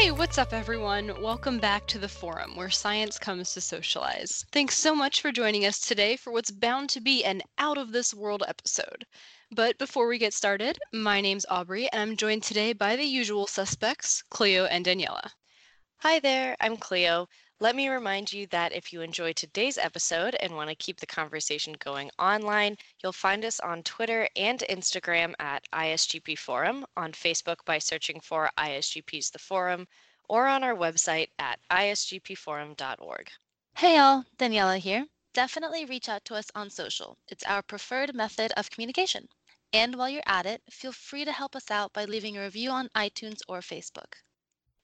Hey, what's up, everyone? Welcome back to the forum where science comes to socialize. Thanks so much for joining us today for what's bound to be an out of this world episode. But before we get started, my name's Aubrey, and I'm joined today by the usual suspects, Cleo and Daniela. Hi there, I'm Cleo. Let me remind you that if you enjoy today's episode and want to keep the conversation going online, you'll find us on Twitter and Instagram at ISGP Forum, on Facebook by searching for ISGP's The Forum, or on our website at isgpforum.org. Hey y'all, Daniela here. Definitely reach out to us on social. It's our preferred method of communication. And while you're at it, feel free to help us out by leaving a review on iTunes or Facebook.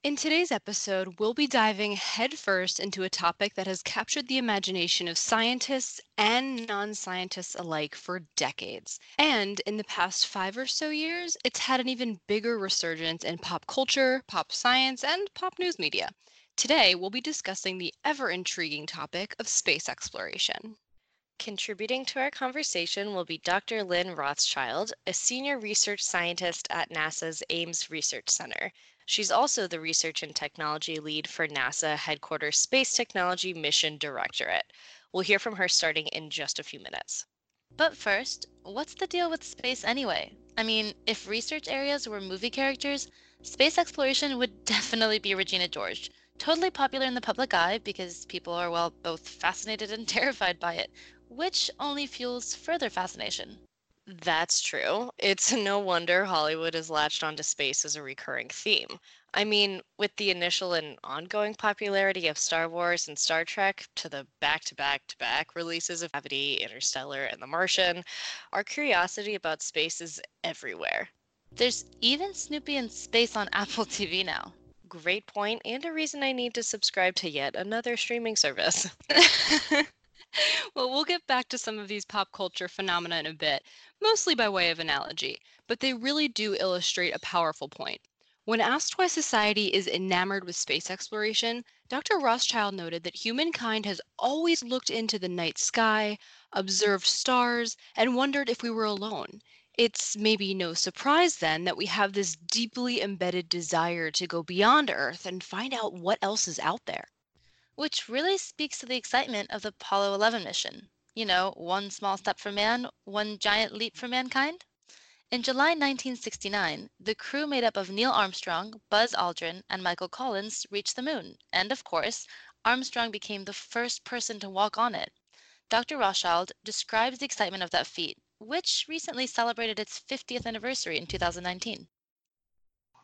In today's episode, we'll be diving headfirst into a topic that has captured the imagination of scientists and non scientists alike for decades. And in the past five or so years, it's had an even bigger resurgence in pop culture, pop science, and pop news media. Today, we'll be discussing the ever intriguing topic of space exploration. Contributing to our conversation will be Dr. Lynn Rothschild, a senior research scientist at NASA's Ames Research Center. She's also the Research and Technology Lead for NASA Headquarters Space Technology Mission Directorate. We'll hear from her starting in just a few minutes. But first, what's the deal with space anyway? I mean, if research areas were movie characters, space exploration would definitely be Regina George. Totally popular in the public eye because people are, well, both fascinated and terrified by it, which only fuels further fascination. That's true. It's no wonder Hollywood has latched onto space as a recurring theme. I mean, with the initial and ongoing popularity of Star Wars and Star Trek to the back to back to back releases of Gravity, Interstellar, and The Martian, our curiosity about space is everywhere. There's even Snoopy in space on Apple TV now. Great point, and a reason I need to subscribe to yet another streaming service. well, we'll get back to some of these pop culture phenomena in a bit, mostly by way of analogy, but they really do illustrate a powerful point. When asked why society is enamored with space exploration, Dr. Rothschild noted that humankind has always looked into the night sky, observed stars, and wondered if we were alone. It's maybe no surprise then that we have this deeply embedded desire to go beyond Earth and find out what else is out there which really speaks to the excitement of the Apollo 11 mission. You know, one small step for man, one giant leap for mankind. In July 1969, the crew made up of Neil Armstrong, Buzz Aldrin, and Michael Collins reached the moon, and of course, Armstrong became the first person to walk on it. Dr. Rothschild describes the excitement of that feat, which recently celebrated its 50th anniversary in 2019.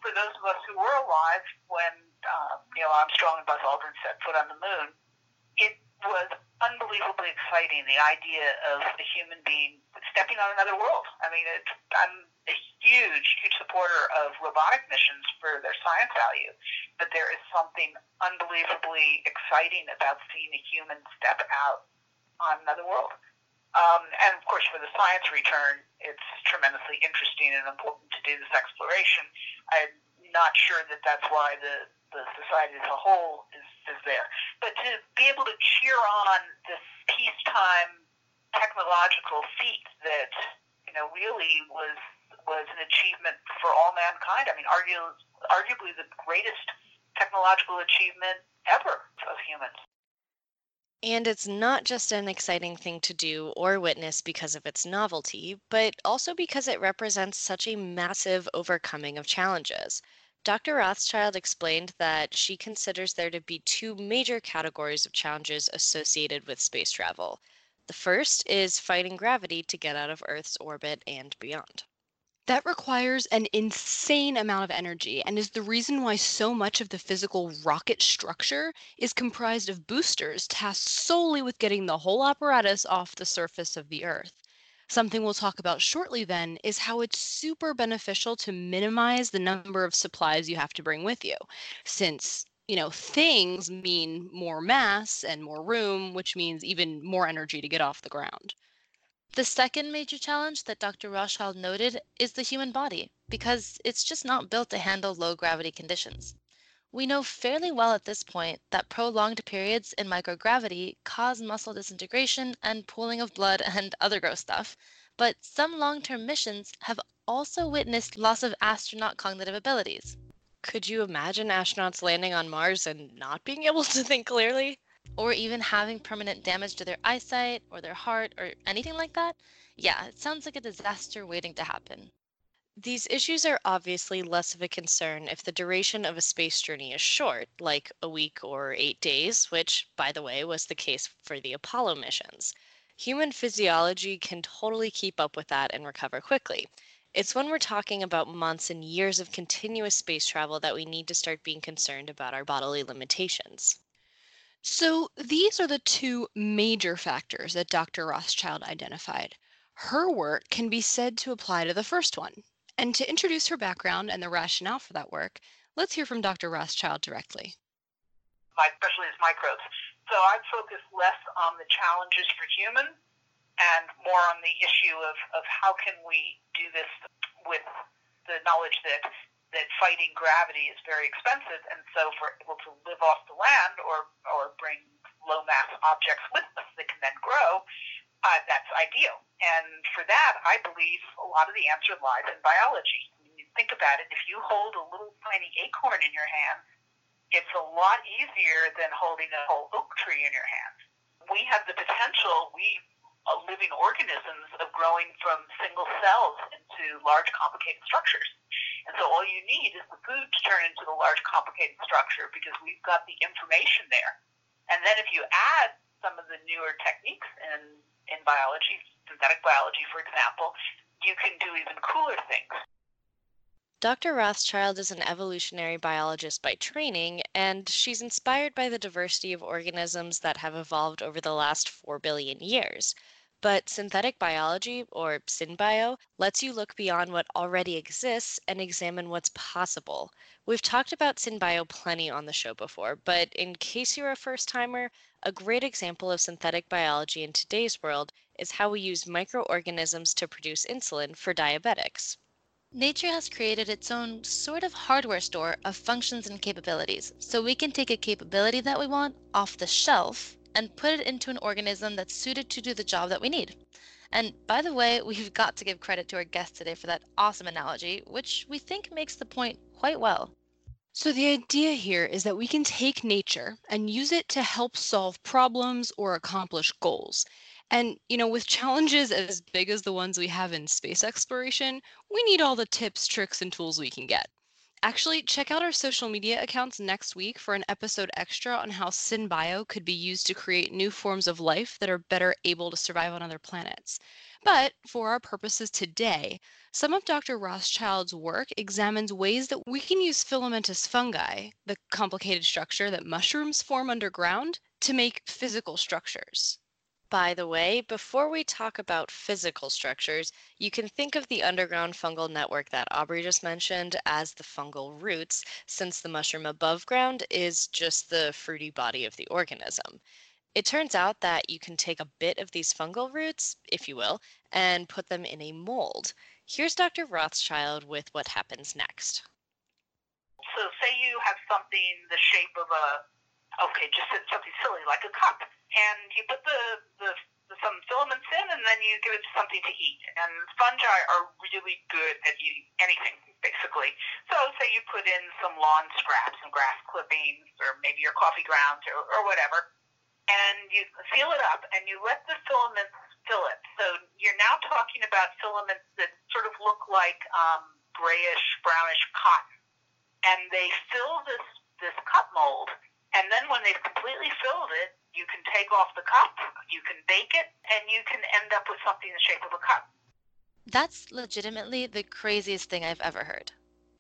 For those of us who were alive when uh, Neil Armstrong and Buzz Aldrin set foot on the moon, it was unbelievably exciting. The idea of a human being stepping on another world. I mean, it, I'm a huge, huge supporter of robotic missions for their science value, but there is something unbelievably exciting about seeing a human step out on another world. Um, and of course, for the science return, it's tremendously interesting and important to do this exploration. I'm not sure that that's why the the society as a whole is, is there. But to be able to cheer on this peacetime technological feat that you know really was was an achievement for all mankind. I mean, argu- arguably the greatest technological achievement ever of humans. And it's not just an exciting thing to do or witness because of its novelty, but also because it represents such a massive overcoming of challenges. Dr. Rothschild explained that she considers there to be two major categories of challenges associated with space travel. The first is fighting gravity to get out of Earth's orbit and beyond. That requires an insane amount of energy and is the reason why so much of the physical rocket structure is comprised of boosters tasked solely with getting the whole apparatus off the surface of the Earth. Something we'll talk about shortly then is how it's super beneficial to minimize the number of supplies you have to bring with you, since you know things mean more mass and more room, which means even more energy to get off the ground. The second major challenge that Dr. Rothschild noted is the human body, because it's just not built to handle low gravity conditions. We know fairly well at this point that prolonged periods in microgravity cause muscle disintegration and pooling of blood and other gross stuff, but some long term missions have also witnessed loss of astronaut cognitive abilities. Could you imagine astronauts landing on Mars and not being able to think clearly? Or even having permanent damage to their eyesight or their heart or anything like that? Yeah, it sounds like a disaster waiting to happen. These issues are obviously less of a concern if the duration of a space journey is short, like a week or eight days, which, by the way, was the case for the Apollo missions. Human physiology can totally keep up with that and recover quickly. It's when we're talking about months and years of continuous space travel that we need to start being concerned about our bodily limitations. So, these are the two major factors that Dr. Rothschild identified. Her work can be said to apply to the first one, and to introduce her background and the rationale for that work, let's hear from Dr. Rothschild directly. My specialty is microbes. So I focus less on the challenges for humans and more on the issue of, of how can we do this with the knowledge that that fighting gravity is very expensive, and so for able to live off the land or or bring low mass objects with us that can then grow, uh, that's ideal. And for that, I believe a lot of the answer lies in biology. When you think about it, if you hold a little tiny acorn in your hand, it's a lot easier than holding a whole oak tree in your hand. We have the potential, we uh, living organisms, of growing from single cells into large complicated structures. And so all you need is the food to turn into the large complicated structure because we've got the information there. And then if you add some of the newer techniques in in biology, synthetic biology, for example, you can do even cooler things. Dr. Rothschild is an evolutionary biologist by training, and she's inspired by the diversity of organisms that have evolved over the last 4 billion years. But synthetic biology, or synbio, lets you look beyond what already exists and examine what's possible. We've talked about synbio plenty on the show before, but in case you're a first timer, a great example of synthetic biology in today's world is how we use microorganisms to produce insulin for diabetics. Nature has created its own sort of hardware store of functions and capabilities, so we can take a capability that we want off the shelf and put it into an organism that's suited to do the job that we need. And by the way, we've got to give credit to our guest today for that awesome analogy, which we think makes the point quite well. So, the idea here is that we can take nature and use it to help solve problems or accomplish goals. And, you know, with challenges as big as the ones we have in space exploration, we need all the tips, tricks, and tools we can get. Actually, check out our social media accounts next week for an episode extra on how SynBio could be used to create new forms of life that are better able to survive on other planets. But for our purposes today, some of Dr. Rothschild's work examines ways that we can use filamentous fungi, the complicated structure that mushrooms form underground, to make physical structures. By the way, before we talk about physical structures, you can think of the underground fungal network that Aubrey just mentioned as the fungal roots, since the mushroom above ground is just the fruiting body of the organism. It turns out that you can take a bit of these fungal roots, if you will, and put them in a mold. Here's Dr. Rothschild with what happens next. So, say you have something the shape of a okay, just something silly like a cup, and you put the, the some filaments in, and then you give it something to eat. And fungi are really good at eating anything, basically. So, say you put in some lawn scraps, some grass clippings, or maybe your coffee grounds, or, or whatever, and you seal it up, and you let the filaments fill it. So, you're now talking about filaments that sort of look like um, grayish, brownish cotton, and they fill this this cup mold and then when they've completely filled it, you can take off the cup, you can bake it, and you can end up with something in the shape of a cup. That's legitimately the craziest thing I've ever heard.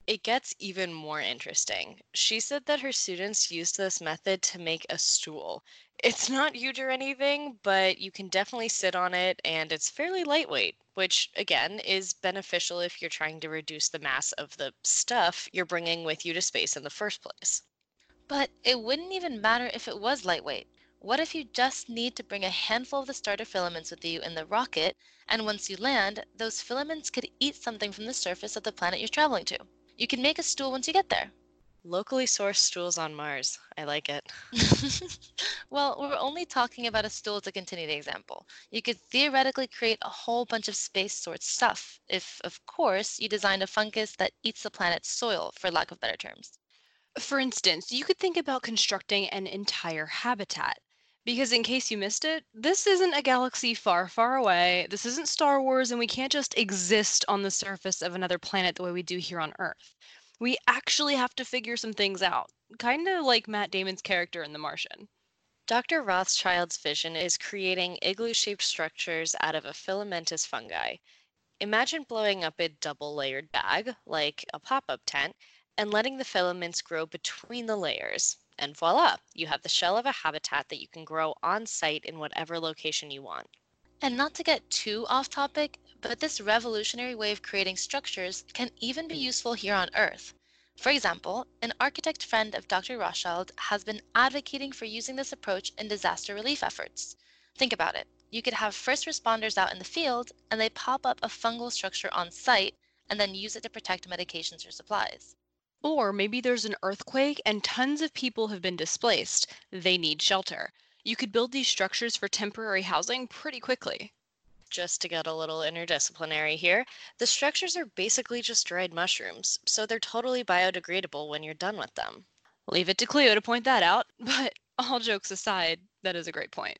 It gets even more interesting. She said that her students used this method to make a stool. It's not huge or anything, but you can definitely sit on it and it's fairly lightweight, which again is beneficial if you're trying to reduce the mass of the stuff you're bringing with you to space in the first place. But it wouldn't even matter if it was lightweight. What if you just need to bring a handful of the starter filaments with you in the rocket, and once you land, those filaments could eat something from the surface of the planet you're traveling to? You can make a stool once you get there. Locally sourced stools on Mars. I like it. well, we're only talking about a stool to continue the example. You could theoretically create a whole bunch of space sort stuff if, of course, you designed a fungus that eats the planet's soil, for lack of better terms. For instance, you could think about constructing an entire habitat. Because, in case you missed it, this isn't a galaxy far, far away. This isn't Star Wars, and we can't just exist on the surface of another planet the way we do here on Earth we actually have to figure some things out, kind of like Matt Damon's character in The Martian. Dr. Rothschild's vision is creating igloo shaped structures out of a filamentous fungi. Imagine blowing up a double layered bag, like a pop up tent, and letting the filaments grow between the layers. And voila, you have the shell of a habitat that you can grow on site in whatever location you want. And not to get too off topic, but this revolutionary way of creating structures can even be useful here on Earth. For example, an architect friend of Dr. Rothschild has been advocating for using this approach in disaster relief efforts. Think about it. You could have first responders out in the field and they pop up a fungal structure on site and then use it to protect medications or supplies. Or maybe there's an earthquake and tons of people have been displaced. They need shelter you could build these structures for temporary housing pretty quickly. Just to get a little interdisciplinary here, the structures are basically just dried mushrooms, so they're totally biodegradable when you're done with them. Leave it to Cleo to point that out, but all jokes aside, that is a great point.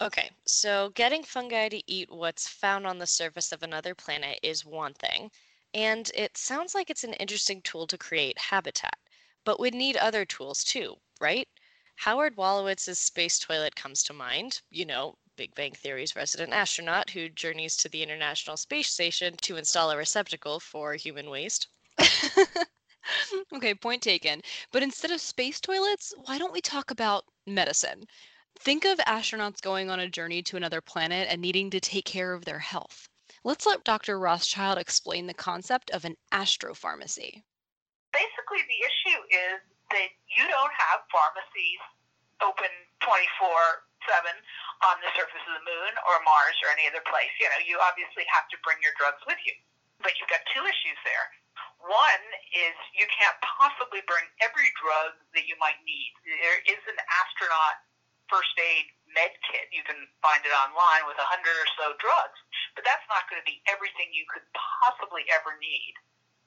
Okay, so getting fungi to eat what's found on the surface of another planet is one thing, and it sounds like it's an interesting tool to create habitat, but we'd need other tools too, right? Howard Wolowitz's space toilet comes to mind. You know, Big Bang Theory's resident astronaut who journeys to the International Space Station to install a receptacle for human waste. okay, point taken. But instead of space toilets, why don't we talk about medicine? Think of astronauts going on a journey to another planet and needing to take care of their health. Let's let Dr. Rothschild explain the concept of an astropharmacy. Basically, the issue is that you don't have pharmacies open 24 7 on the surface of the moon or Mars or any other place. You know, you obviously have to bring your drugs with you. But you've got two issues there. One is you can't possibly bring every drug that you might need. There is an astronaut first aid med kit. You can find it online with a hundred or so drugs, but that's not going to be everything you could possibly ever need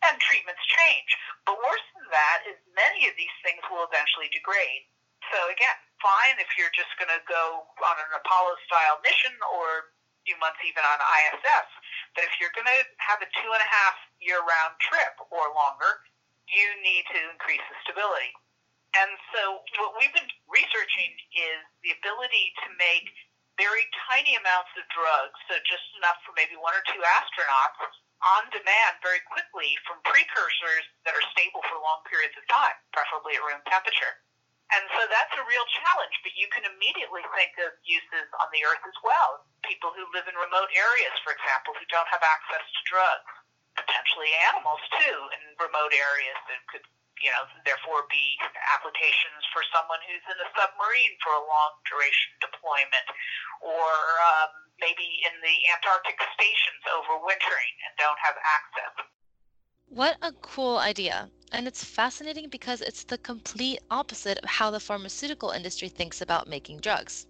and treatments change. But worse than that is many of these things will eventually degrade. So again, fine if you're just going to go on an Apollo-style mission or a few months even on ISS. But if you're going to have a two and a half year-round trip or longer, you need to increase the stability. And so what we've been researching is the ability to make very tiny amounts of drugs, so just enough for maybe one or two astronauts, on demand very quickly from precursors that are stable for long periods of time, preferably at room temperature. And so that's a real challenge, but you can immediately think of uses on the Earth as well. People who live in remote areas, for example, who don't have access to drugs. Potentially animals, too, in remote areas that could, you know, therefore be applications for someone who's in a submarine for a long duration deployment or um, maybe in the Antarctic stations overwintering and don't have access. What a cool idea. And it's fascinating because it's the complete opposite of how the pharmaceutical industry thinks about making drugs.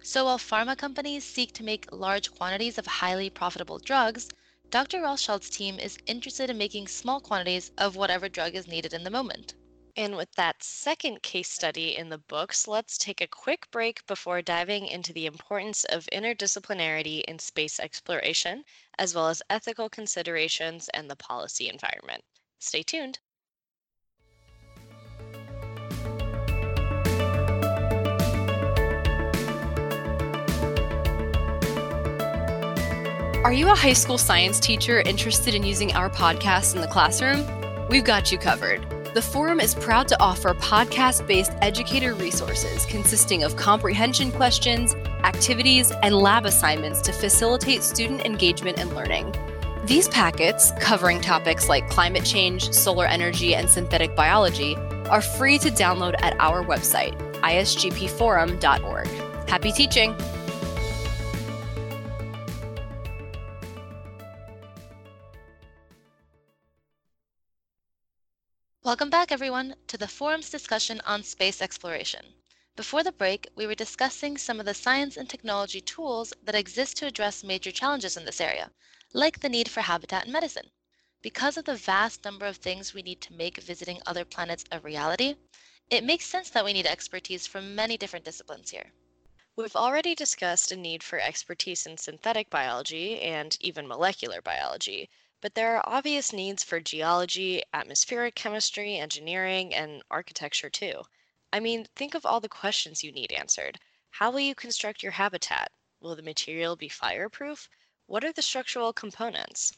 So while pharma companies seek to make large quantities of highly profitable drugs, Dr. Rothschild's team is interested in making small quantities of whatever drug is needed in the moment. And with that second case study in the books, let's take a quick break before diving into the importance of interdisciplinarity in space exploration, as well as ethical considerations and the policy environment. Stay tuned. Are you a high school science teacher interested in using our podcast in the classroom? We've got you covered. The Forum is proud to offer podcast based educator resources consisting of comprehension questions, activities, and lab assignments to facilitate student engagement and learning. These packets, covering topics like climate change, solar energy, and synthetic biology, are free to download at our website, isgpforum.org. Happy teaching! Welcome back, everyone, to the forum's discussion on space exploration. Before the break, we were discussing some of the science and technology tools that exist to address major challenges in this area, like the need for habitat and medicine. Because of the vast number of things we need to make visiting other planets a reality, it makes sense that we need expertise from many different disciplines here. We've already discussed a need for expertise in synthetic biology and even molecular biology, but there are obvious needs for geology, atmospheric chemistry, engineering, and architecture too. I mean, think of all the questions you need answered. How will you construct your habitat? Will the material be fireproof? What are the structural components?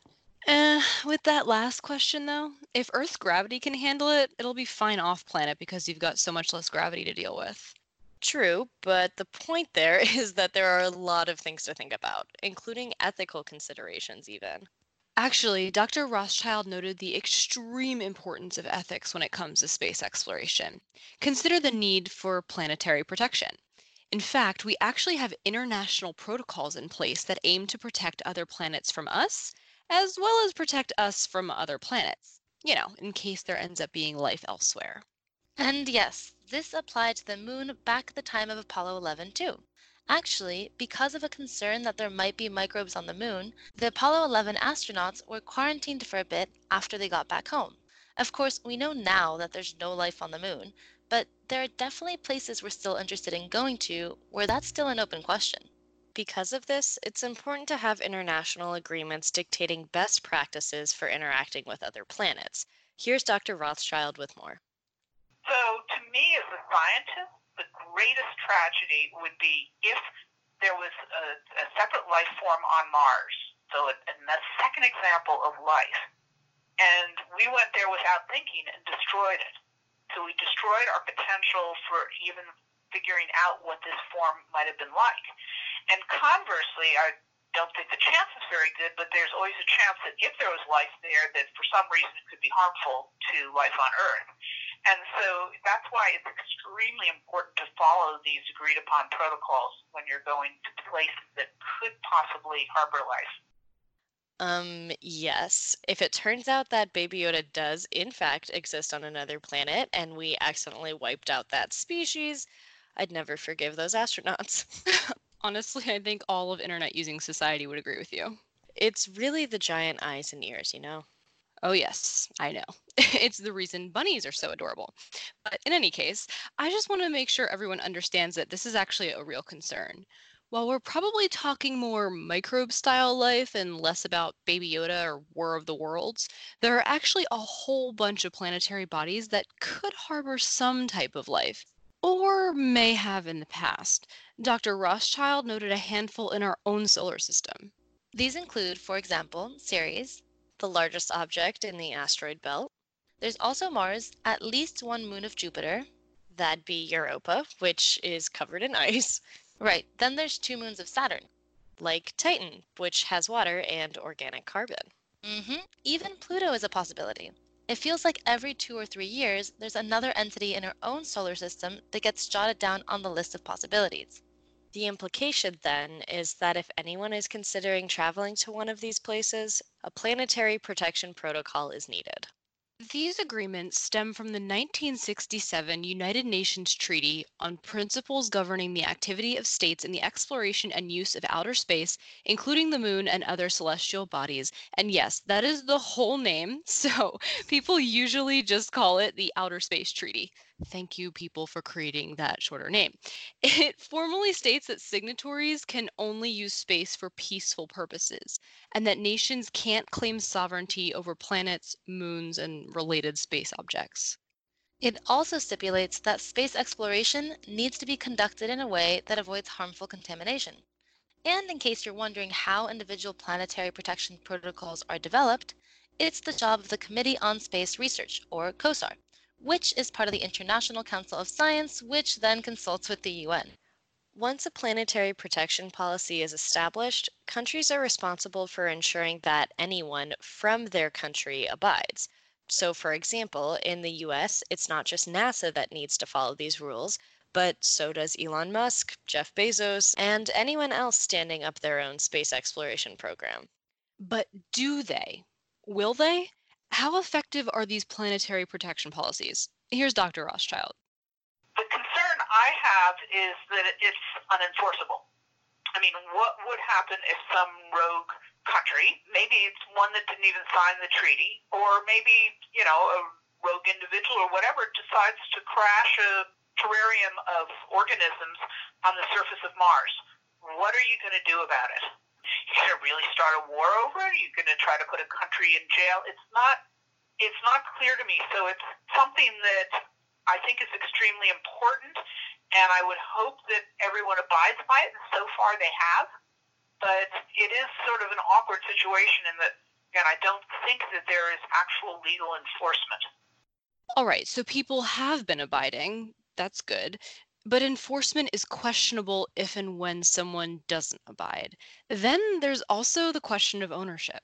Eh, with that last question though, if Earth's gravity can handle it, it'll be fine off planet because you've got so much less gravity to deal with. True, but the point there is that there are a lot of things to think about, including ethical considerations, even. Actually, Dr. Rothschild noted the extreme importance of ethics when it comes to space exploration. Consider the need for planetary protection. In fact, we actually have international protocols in place that aim to protect other planets from us as well as protect us from other planets, you know, in case there ends up being life elsewhere. And yes, this applied to the moon back at the time of Apollo 11 too. Actually, because of a concern that there might be microbes on the moon, the Apollo 11 astronauts were quarantined for a bit after they got back home. Of course, we know now that there's no life on the moon, but there are definitely places we're still interested in going to where that's still an open question. Because of this, it's important to have international agreements dictating best practices for interacting with other planets. Here's Dr. Rothschild with more. So, to me, as a scientist, the greatest tragedy would be if there was a, a separate life form on Mars. So, a, a second example of life. And we went there without thinking and destroyed it. So, we destroyed our potential for even figuring out what this form might have been like. And conversely, I don't think the chance is very good, but there's always a chance that if there was life there, that for some reason it could be harmful to life on Earth. And so that's why it's extremely important to follow these agreed upon protocols when you're going to places that could possibly harbor life. Um, yes. If it turns out that Baby Yoda does, in fact, exist on another planet and we accidentally wiped out that species, I'd never forgive those astronauts. Honestly, I think all of internet using society would agree with you. It's really the giant eyes and ears, you know? Oh, yes, I know. it's the reason bunnies are so adorable. But in any case, I just want to make sure everyone understands that this is actually a real concern. While we're probably talking more microbe style life and less about Baby Yoda or War of the Worlds, there are actually a whole bunch of planetary bodies that could harbor some type of life or may have in the past. Dr. Rothschild noted a handful in our own solar system. These include, for example, Ceres, the largest object in the asteroid belt. There's also Mars, at least one moon of Jupiter. That'd be Europa, which is covered in ice. Right, then there's two moons of Saturn. Like Titan, which has water and organic carbon. Mm-hmm. Even Pluto is a possibility. It feels like every two or three years, there's another entity in our own solar system that gets jotted down on the list of possibilities. The implication, then, is that if anyone is considering traveling to one of these places, a planetary protection protocol is needed. These agreements stem from the 1967 United Nations Treaty on Principles Governing the Activity of States in the Exploration and Use of Outer Space, including the Moon and other celestial bodies. And yes, that is the whole name, so people usually just call it the Outer Space Treaty. Thank you, people, for creating that shorter name. It formally states that signatories can only use space for peaceful purposes, and that nations can't claim sovereignty over planets, moons, and related space objects. It also stipulates that space exploration needs to be conducted in a way that avoids harmful contamination. And in case you're wondering how individual planetary protection protocols are developed, it's the job of the Committee on Space Research, or COSPAR, which is part of the International Council of Science, which then consults with the UN. Once a planetary protection policy is established, countries are responsible for ensuring that anyone from their country abides. So, for example, in the US, it's not just NASA that needs to follow these rules, but so does Elon Musk, Jeff Bezos, and anyone else standing up their own space exploration program. But do they? Will they? How effective are these planetary protection policies? Here's Dr. Rothschild. The concern I have is that it's unenforceable. I mean, what would happen if some rogue country, maybe it's one that didn't even sign the treaty, or maybe, you know, a rogue individual or whatever decides to crash a terrarium of organisms on the surface of Mars? What are you going to do about it? You're going to really start a war over it? Are you going to try to put a country in jail? It's not. It's not clear to me. So it's something that I think is extremely important and I would hope that everyone abides by it. And so far, they have. But it is sort of an awkward situation in that, again, I don't think that there is actual legal enforcement. All right, so people have been abiding. That's good. But enforcement is questionable if and when someone doesn't abide. Then there's also the question of ownership.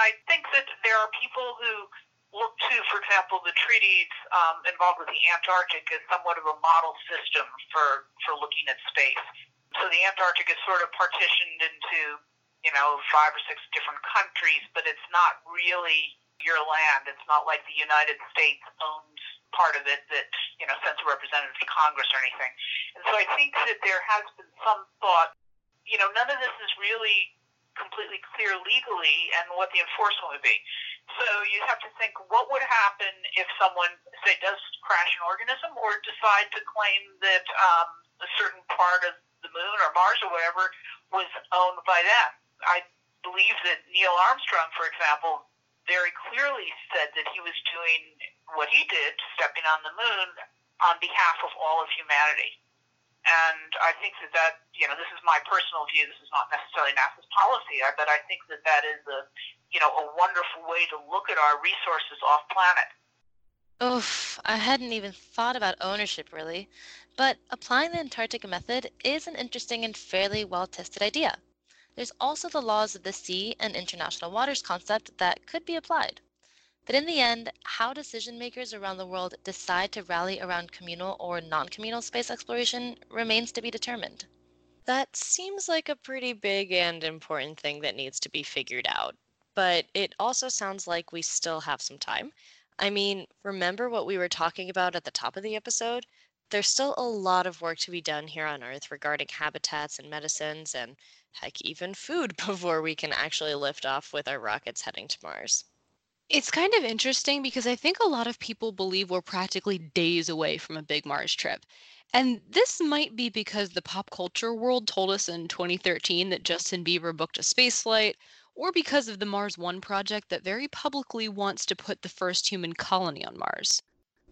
I think that there are people who look to, for example, the treaties um, involved with the Antarctic as somewhat of a model system for, for looking at space. So the Antarctic is sort of partitioned into, you know, five or six different countries, but it's not really your land. It's not like the United States owns part of it that, you know, sends a representative to Congress or anything. And so I think that there has been some thought, you know, none of this is really completely clear legally and what the enforcement would be. So you have to think what would happen if someone, say, does crash an organism or decide to claim that um, a certain part of the moon or Mars or whatever was owned by them. I believe that Neil Armstrong, for example, very clearly said that he was doing what he did, stepping on the moon, on behalf of all of humanity. And I think that that, you know, this is my personal view. This is not necessarily NASA's policy, uh, but I think that that is a, you know, a wonderful way to look at our resources off planet. Oof, I hadn't even thought about ownership really. But applying the Antarctica method is an interesting and fairly well tested idea. There's also the laws of the sea and international waters concept that could be applied. But in the end, how decision makers around the world decide to rally around communal or non communal space exploration remains to be determined. That seems like a pretty big and important thing that needs to be figured out. But it also sounds like we still have some time. I mean, remember what we were talking about at the top of the episode? There's still a lot of work to be done here on Earth regarding habitats and medicines and, heck, even food before we can actually lift off with our rockets heading to Mars. It's kind of interesting because I think a lot of people believe we're practically days away from a big Mars trip. And this might be because the pop culture world told us in 2013 that Justin Bieber booked a spaceflight, or because of the Mars One project that very publicly wants to put the first human colony on Mars.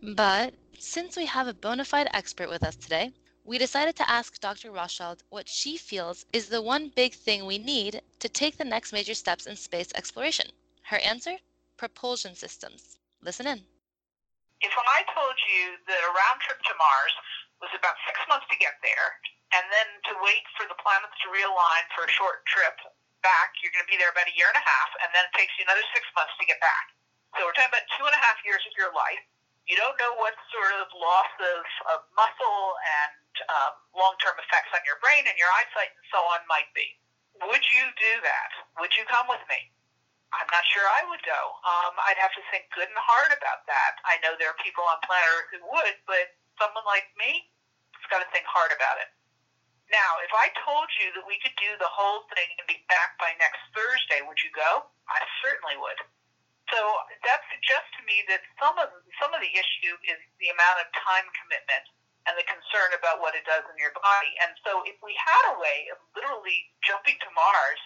But since we have a bona fide expert with us today, we decided to ask Dr. Rothschild what she feels is the one big thing we need to take the next major steps in space exploration. Her answer? propulsion systems. Listen in. If when I told you that a round trip to Mars was about six months to get there, and then to wait for the planets to realign for a short trip back, you're going to be there about a year and a half, and then it takes you another six months to get back. So we're talking about two and a half years of your life. You don't know what sort of loss of, of muscle and um, long-term effects on your brain and your eyesight and so on might be. Would you do that? Would you come with me? I'm not sure I would go. Um, I'd have to think good and hard about that. I know there are people on planet Earth who would, but someone like me has got to think hard about it. Now, if I told you that we could do the whole thing and be back by next Thursday, would you go? I certainly would. So that suggests to me that some of some of the issue is the amount of time commitment and the concern about what it does in your body. And so, if we had a way of literally jumping to Mars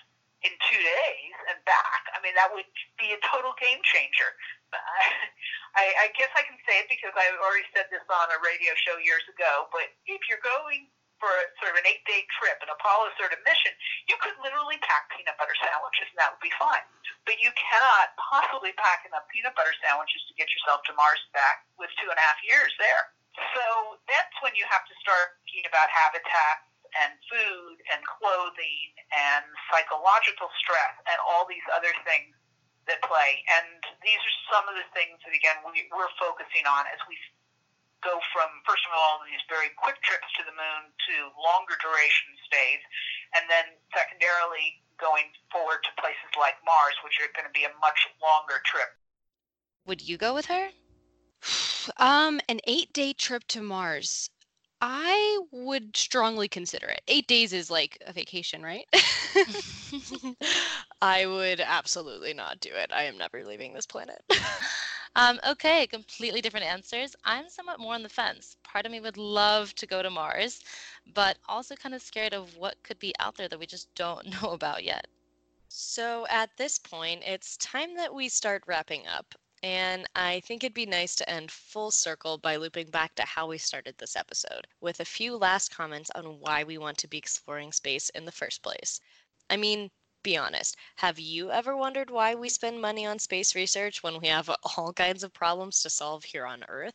in two days and back, I mean, that would be a total game changer. I, I guess I can say it because I already said this on a radio show years ago, but if you're going for a, sort of an eight day trip, an Apollo sort of mission, you could literally pack peanut butter sandwiches and that would be fine. But you cannot possibly pack enough peanut butter sandwiches to get yourself to Mars back with two and a half years there. So that's when you have to start thinking about habitat and food and clothing and psychological stress and all these other things that play. And these are some of the things that, again, we, we're focusing on as we go from, first of all, these very quick trips to the moon to longer duration stays, and then secondarily going forward to places like Mars, which are going to be a much longer trip. Would you go with her? Um, an eight-day trip to Mars. I would strongly consider it. Eight days is like a vacation, right? I would absolutely not do it. I am never leaving this planet. Um, okay, completely different answers. I'm somewhat more on the fence. Part of me would love to go to Mars, but also kind of scared of what could be out there that we just don't know about yet. So at this point, it's time that we start wrapping up. And I think it'd be nice to end full circle by looping back to how we started this episode, with a few last comments on why we want to be exploring space in the first place. I mean, be honest, have you ever wondered why we spend money on space research when we have all kinds of problems to solve here on Earth?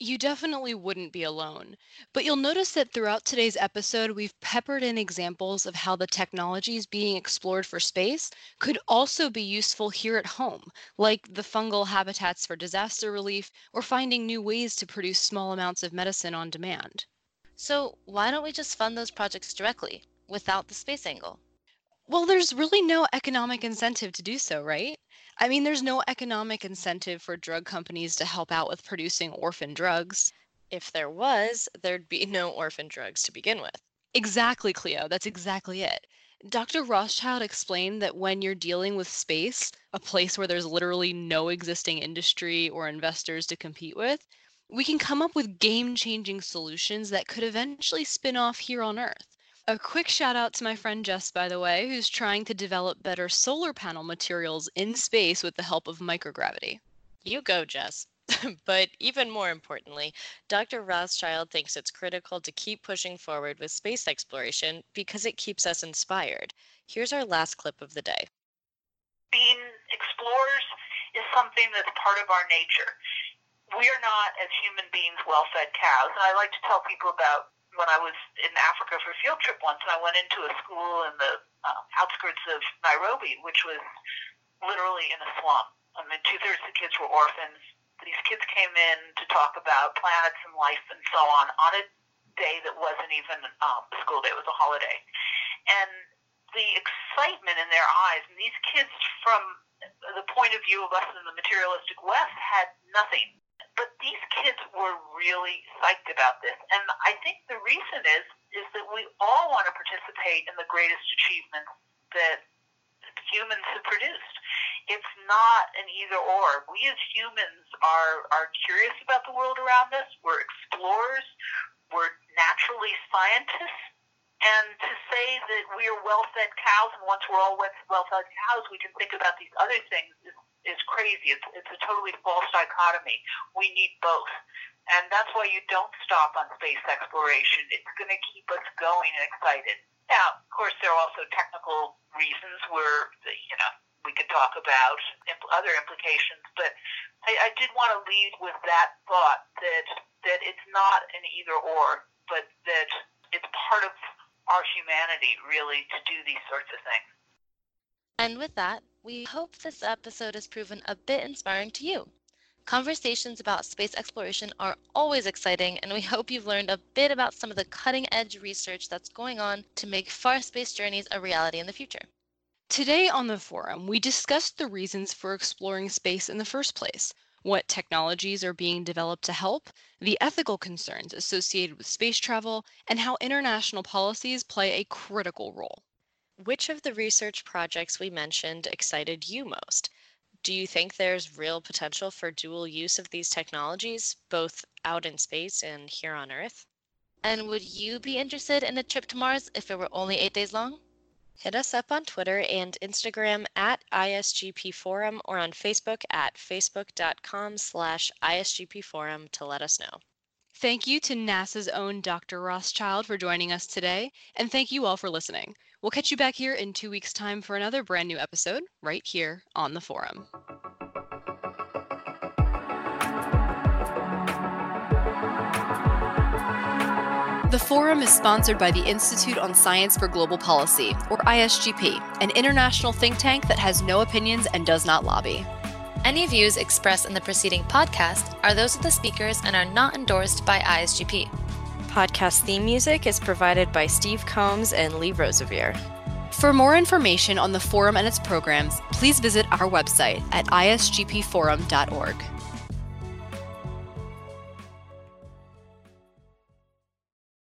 You definitely wouldn't be alone. But you'll notice that throughout today's episode, we've peppered in examples of how the technologies being explored for space could also be useful here at home, like the fungal habitats for disaster relief or finding new ways to produce small amounts of medicine on demand. So, why don't we just fund those projects directly without the space angle? Well, there's really no economic incentive to do so, right? I mean, there's no economic incentive for drug companies to help out with producing orphan drugs. If there was, there'd be no orphan drugs to begin with. Exactly, Cleo. That's exactly it. Dr. Rothschild explained that when you're dealing with space, a place where there's literally no existing industry or investors to compete with, we can come up with game changing solutions that could eventually spin off here on Earth. A quick shout out to my friend Jess, by the way, who's trying to develop better solar panel materials in space with the help of microgravity. You go, Jess. but even more importantly, Dr. Rothschild thinks it's critical to keep pushing forward with space exploration because it keeps us inspired. Here's our last clip of the day. Being explorers is something that's part of our nature. We are not, as human beings, well fed cows. And I like to tell people about when I was in Africa for a field trip once, and I went into a school in the uh, outskirts of Nairobi, which was literally in a slum. I mean, two thirds of the kids were orphans. These kids came in to talk about planets and life and so on on a day that wasn't even um, a school day; it was a holiday. And the excitement in their eyes, and these kids, from the point of view of us in the materialistic West, had nothing but these kids were really psyched about this. And I think the reason is is that we all want to participate in the greatest achievements that humans have produced. It's not an either or. We as humans are are curious about the world around us. We're explorers. We're naturally scientists. And to say that we are well-fed cows, and once we're all well-fed cows, we can think about these other things is is crazy. It's, it's a totally false dichotomy. We need both. And that's why you don't stop on space exploration. It's going to keep us going and excited. Now, of course, there are also technical reasons where, you know, we could talk about other implications, but I, I did want to leave with that thought that that it's not an either or, but that it's part of our humanity really to do these sorts of things. And with that, we hope this episode has proven a bit inspiring to you. Conversations about space exploration are always exciting, and we hope you've learned a bit about some of the cutting edge research that's going on to make far space journeys a reality in the future. Today on the forum, we discussed the reasons for exploring space in the first place, what technologies are being developed to help, the ethical concerns associated with space travel, and how international policies play a critical role. Which of the research projects we mentioned excited you most? Do you think there's real potential for dual use of these technologies, both out in space and here on Earth? And would you be interested in a trip to Mars if it were only eight days long? Hit us up on Twitter and Instagram at ISGP Forum or on Facebook at facebook.com slash ISGP Forum to let us know. Thank you to NASA's own Dr. Rothschild for joining us today, and thank you all for listening. We'll catch you back here in two weeks' time for another brand new episode right here on the forum. The Forum is sponsored by the Institute on Science for Global Policy, or ISGP, an international think tank that has no opinions and does not lobby. Any views expressed in the preceding podcast are those of the speakers and are not endorsed by ISGP. Podcast theme music is provided by Steve Combs and Lee Rosevere. For more information on the Forum and its programs, please visit our website at isgpforum.org.